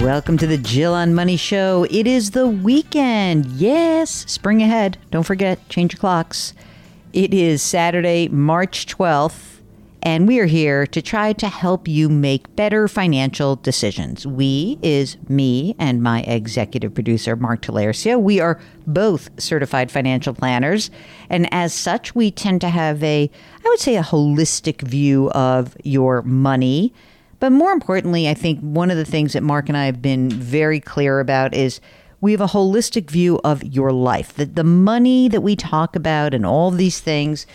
Welcome to the Jill on Money Show. It is the weekend. Yes, spring ahead. Don't forget, change your clocks. It is Saturday, March 12th, and we are here to try to help you make better financial decisions. We is me and my executive producer, Mark Talercia. We are both certified financial planners, and as such, we tend to have a, I would say, a holistic view of your money but more importantly, I think one of the things that Mark and I have been very clear about is we have a holistic view of your life. That the money that we talk about and all these things,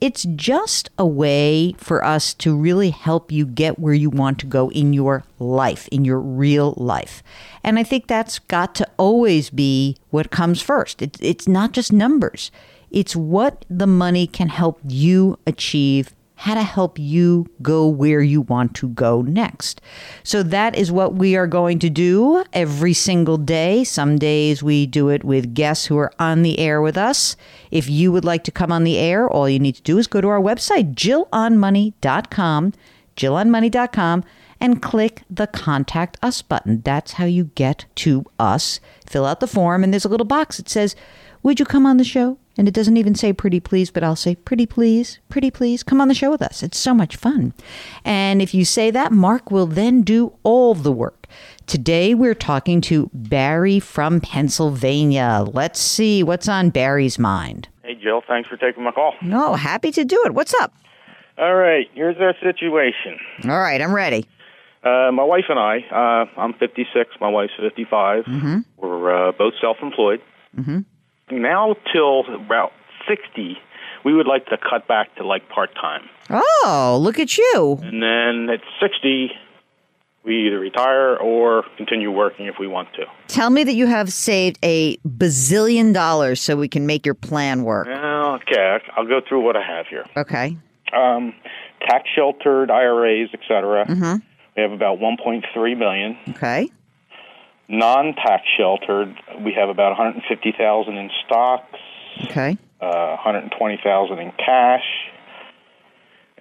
it's just a way for us to really help you get where you want to go in your life, in your real life. And I think that's got to always be what comes first. It, it's not just numbers. It's what the money can help you achieve how to help you go where you want to go next. So that is what we are going to do every single day. Some days we do it with guests who are on the air with us. If you would like to come on the air, all you need to do is go to our website, jillonmoney.com, jillonmoney.com, and click the contact us button. That's how you get to us. Fill out the form, and there's a little box that says, Would you come on the show? And it doesn't even say pretty please, but I'll say pretty please, pretty please, come on the show with us. It's so much fun. And if you say that, Mark will then do all the work. Today we're talking to Barry from Pennsylvania. Let's see what's on Barry's mind. Hey, Jill, thanks for taking my call. No, happy to do it. What's up? All right, here's our situation. All right, I'm ready. Uh, my wife and I, uh, I'm 56, my wife's 55. Mm-hmm. We're uh, both self employed. Mm-hmm. Now, till about 60, we would like to cut back to like part time. Oh, look at you. And then at 60, we either retire or continue working if we want to. Tell me that you have saved a bazillion dollars so we can make your plan work. Okay, I'll go through what I have here. Okay. Um, tax sheltered IRAs, etc. Mm-hmm. We have about 1.3 million. Okay. Non-tax sheltered, we have about 150,000 in stocks, Okay. uh, 120,000 in cash,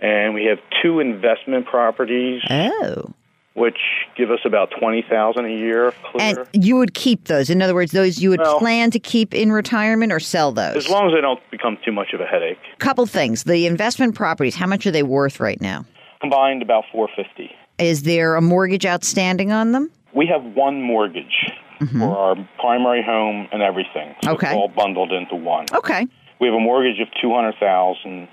and we have two investment properties, Oh. which give us about 20,000 a year And you would keep those. In other words, those you would Well- plan to keep in retirement or sell those. as long as they don't become too much of a headache. Couple things. The investment properties, how much are they worth right now? Combined, about 450. Is there a mortgage outstanding on them? We have one mortgage for our primary home and everything. So Mm-hmm. Okay. It's all bundled into one. Okay. We have a mortgage of 200,000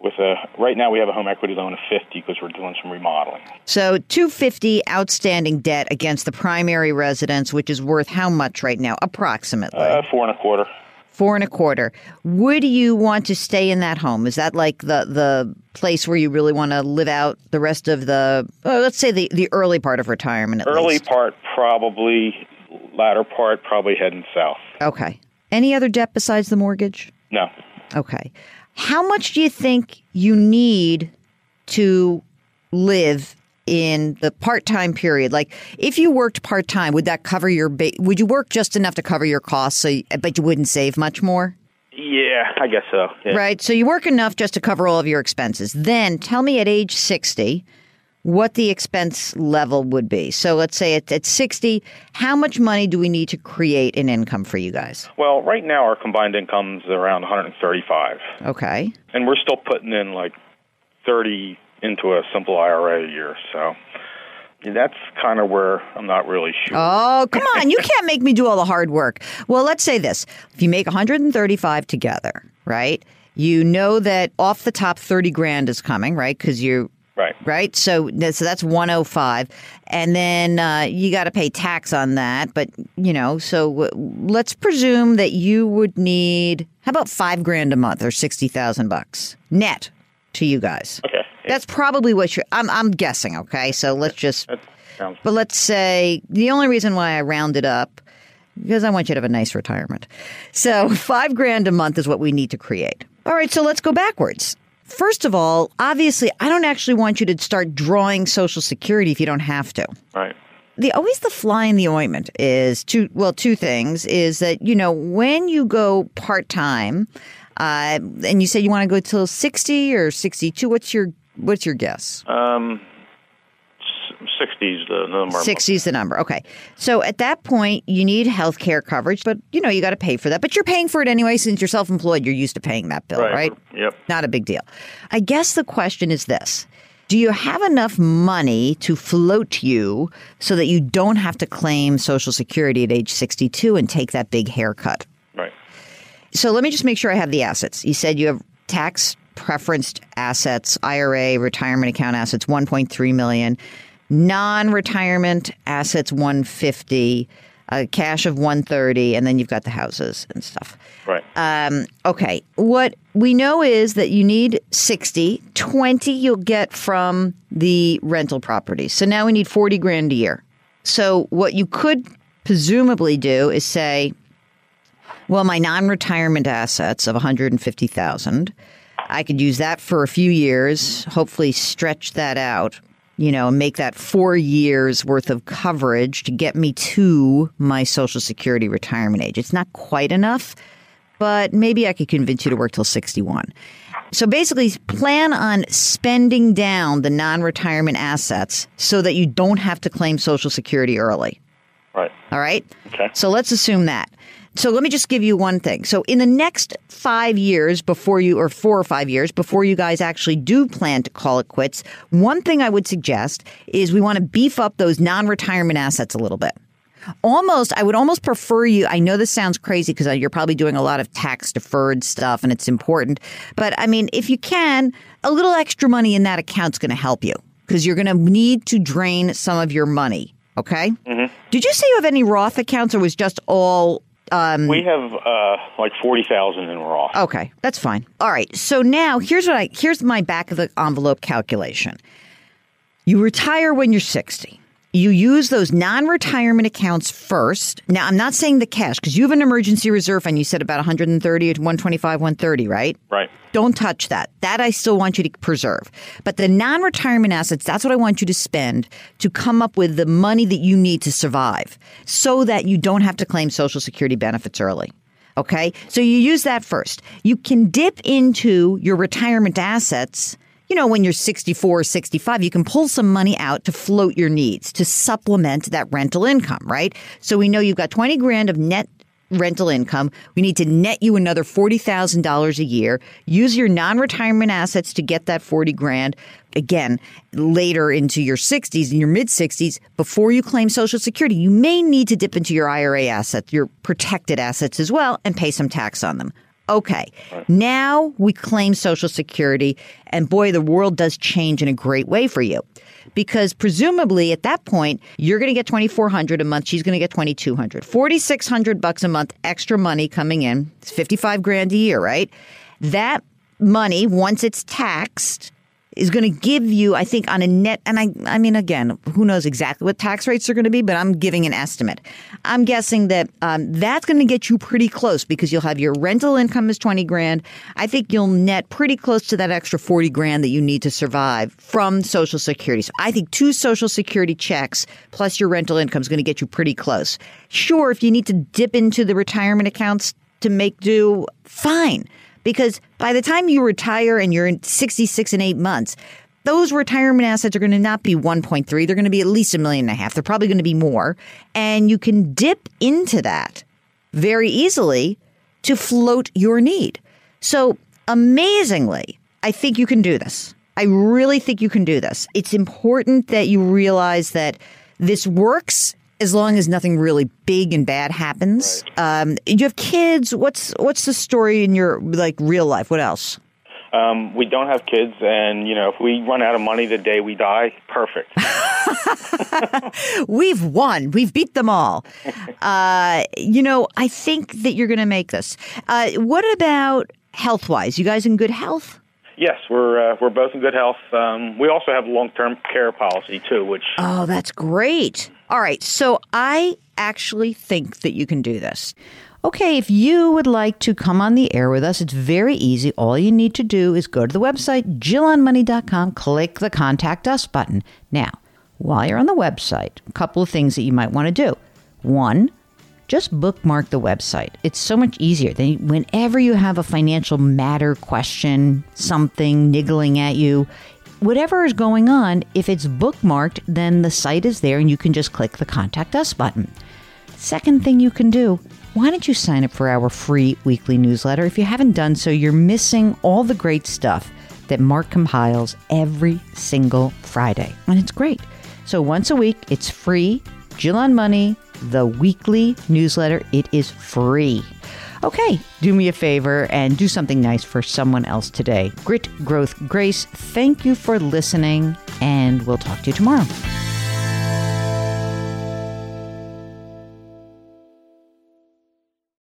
with a right now we have a home equity loan of 50 because we're doing some remodeling. So 250 outstanding debt against the primary residence, which is worth how much right now? Approximately. Uh, four and a quarter. Four and a quarter. Would you want to stay in that home? Is that like the the place where you really want to live out the rest of the let's say the, the early part of retirement at Early least? part probably, latter part probably heading south. Okay. Any other debt besides the mortgage? No. Okay. How much do you think you need to live in the part-time period? Like if you worked part-time, would that cover your ba- would you work just enough to cover your costs so you, but you wouldn't save much more? Yeah, I guess so. Yeah. Right. So you work enough just to cover all of your expenses. Then tell me at age 60 what the expense level would be. So let's say at, at 60, how much money do we need to create an income for you guys? Well, right now our combined income's around 135, Okay. and we're still putting in like 30 into a simple IRA a year. So that's kind of where I'm not really sure. Oh, come on. you can't make me do all the hard work. Well, let's say this. If you make 135 together, right? You know that off the top 30 grand is coming, right? Cuz you're Right. Right. So, so that's 105. And then uh, you got to pay tax on that. But, you know, so let's presume that you would need, how about five grand a month or 60,000 bucks net to you guys? Okay. That's probably what you're, I'm, I'm guessing. Okay. So let's just, sounds but let's say the only reason why I rounded up because I want you to have a nice retirement. So five grand a month is what we need to create. All right, so let's go backwards. First of all, obviously, I don't actually want you to start drawing Social Security if you don't have to. right. The always the fly in the ointment is two. Well, two things is that you know when you go part time, uh, and you say you want to go till sixty or sixty two. What's your what's your guess? Um, sixties the number. 60 is the number. Okay. So at that point, you need health care coverage, but you know, you got to pay for that. But you're paying for it anyway since you're self employed. You're used to paying that bill, right? Yep. Not a big deal. I guess the question is this Do you have enough money to float you so that you don't have to claim Social Security at age 62 and take that big haircut? Right. So let me just make sure I have the assets. You said you have tax preferenced assets, IRA, retirement account assets, 1.3 million, non-retirement assets, 150, uh, cash of 130, and then you've got the houses and stuff. Right. Um, okay. What we know is that you need 60, 20 you'll get from the rental properties. So now we need 40 grand a year. So what you could presumably do is say, well, my non-retirement assets of 150,000, I could use that for a few years, hopefully stretch that out, you know, make that 4 years worth of coverage to get me to my social security retirement age. It's not quite enough, but maybe I could convince you to work till 61. So basically, plan on spending down the non retirement assets so that you don't have to claim Social Security early. Right. All right? Okay. So let's assume that. So let me just give you one thing. So in the next five years before you, or four or five years before you guys actually do plan to call it quits, one thing I would suggest is we want to beef up those non retirement assets a little bit. Almost, I would almost prefer you. I know this sounds crazy because you're probably doing a lot of tax deferred stuff and it's important. But I mean, if you can, a little extra money in that account's going to help you because you're going to need to drain some of your money. Okay. Mm-hmm. Did you say you have any Roth accounts or was just all um, We have uh, like forty thousand in Roth. Okay, that's fine. All right. So now here's what I here's my back of the envelope calculation. You retire when you're 60. You use those non-retirement accounts first. Now, I'm not saying the cash because you have an emergency reserve fund. You said about 130 to 125, 130, right? Right. Don't touch that. That I still want you to preserve. But the non retirement assets, that's what I want you to spend to come up with the money that you need to survive so that you don't have to claim Social Security benefits early. Okay? So you use that first. You can dip into your retirement assets. You know, when you're 64 or 65, you can pull some money out to float your needs, to supplement that rental income, right? So we know you've got 20 grand of net rental income. We need to net you another $40,000 a year. Use your non-retirement assets to get that 40 grand again later into your 60s and your mid 60s before you claim social security. You may need to dip into your IRA assets, your protected assets as well and pay some tax on them. Okay. Now we claim social security and boy the world does change in a great way for you. Because presumably at that point you're going to get 2400 a month she's going to get 2200 4600 bucks a month extra money coming in. It's 55 grand a year right? That money once it's taxed is going to give you i think on a net and i i mean again who knows exactly what tax rates are going to be but i'm giving an estimate. I'm guessing that um, that's going to get you pretty close because you'll have your rental income is 20 grand. I think you'll net pretty close to that extra 40 grand that you need to survive from social security. So i think two social security checks plus your rental income is going to get you pretty close. Sure if you need to dip into the retirement accounts to make do fine because by the time you retire and you're in 66 and 8 months those retirement assets are going to not be 1.3 they're going to be at least a million and a half they're probably going to be more. And you can dip into that very easily to float your need. So amazingly i think you can do this. I really think you can do this. It's important that you realize that this works as long as nothing really big and bad happens. Right. Um, you have kids. What's what's the story in your like real life? What else? Um, we don't have kids, and you know, if we run out of money the day we die, perfect. We've won. We've beat them all. Uh, you know, I think that you're going to make this. Uh, what about health wise? You guys in good health? Yes, we're uh, we're both in good health. Um, we also have long term care policy too, which oh, that's great. All right, so I actually think that you can do this. Okay, if you would like to come on the air with us, it's very easy. All you need to do is go to the website, jillonmoney.com, click the contact us button. Now, while you're on the website, a couple of things that you might want to do. One, just bookmark the website. It's so much easier. Then, whenever you have a financial matter question, something niggling at you, whatever is going on, if it's bookmarked, then the site is there and you can just click the contact us button. Second thing you can do why don't you sign up for our free weekly newsletter? If you haven't done so, you're missing all the great stuff that Mark compiles every single Friday. And it's great. So once a week, it's free. Jill on Money, the weekly newsletter, it is free. Okay, do me a favor and do something nice for someone else today. Grit, growth, grace. Thank you for listening, and we'll talk to you tomorrow.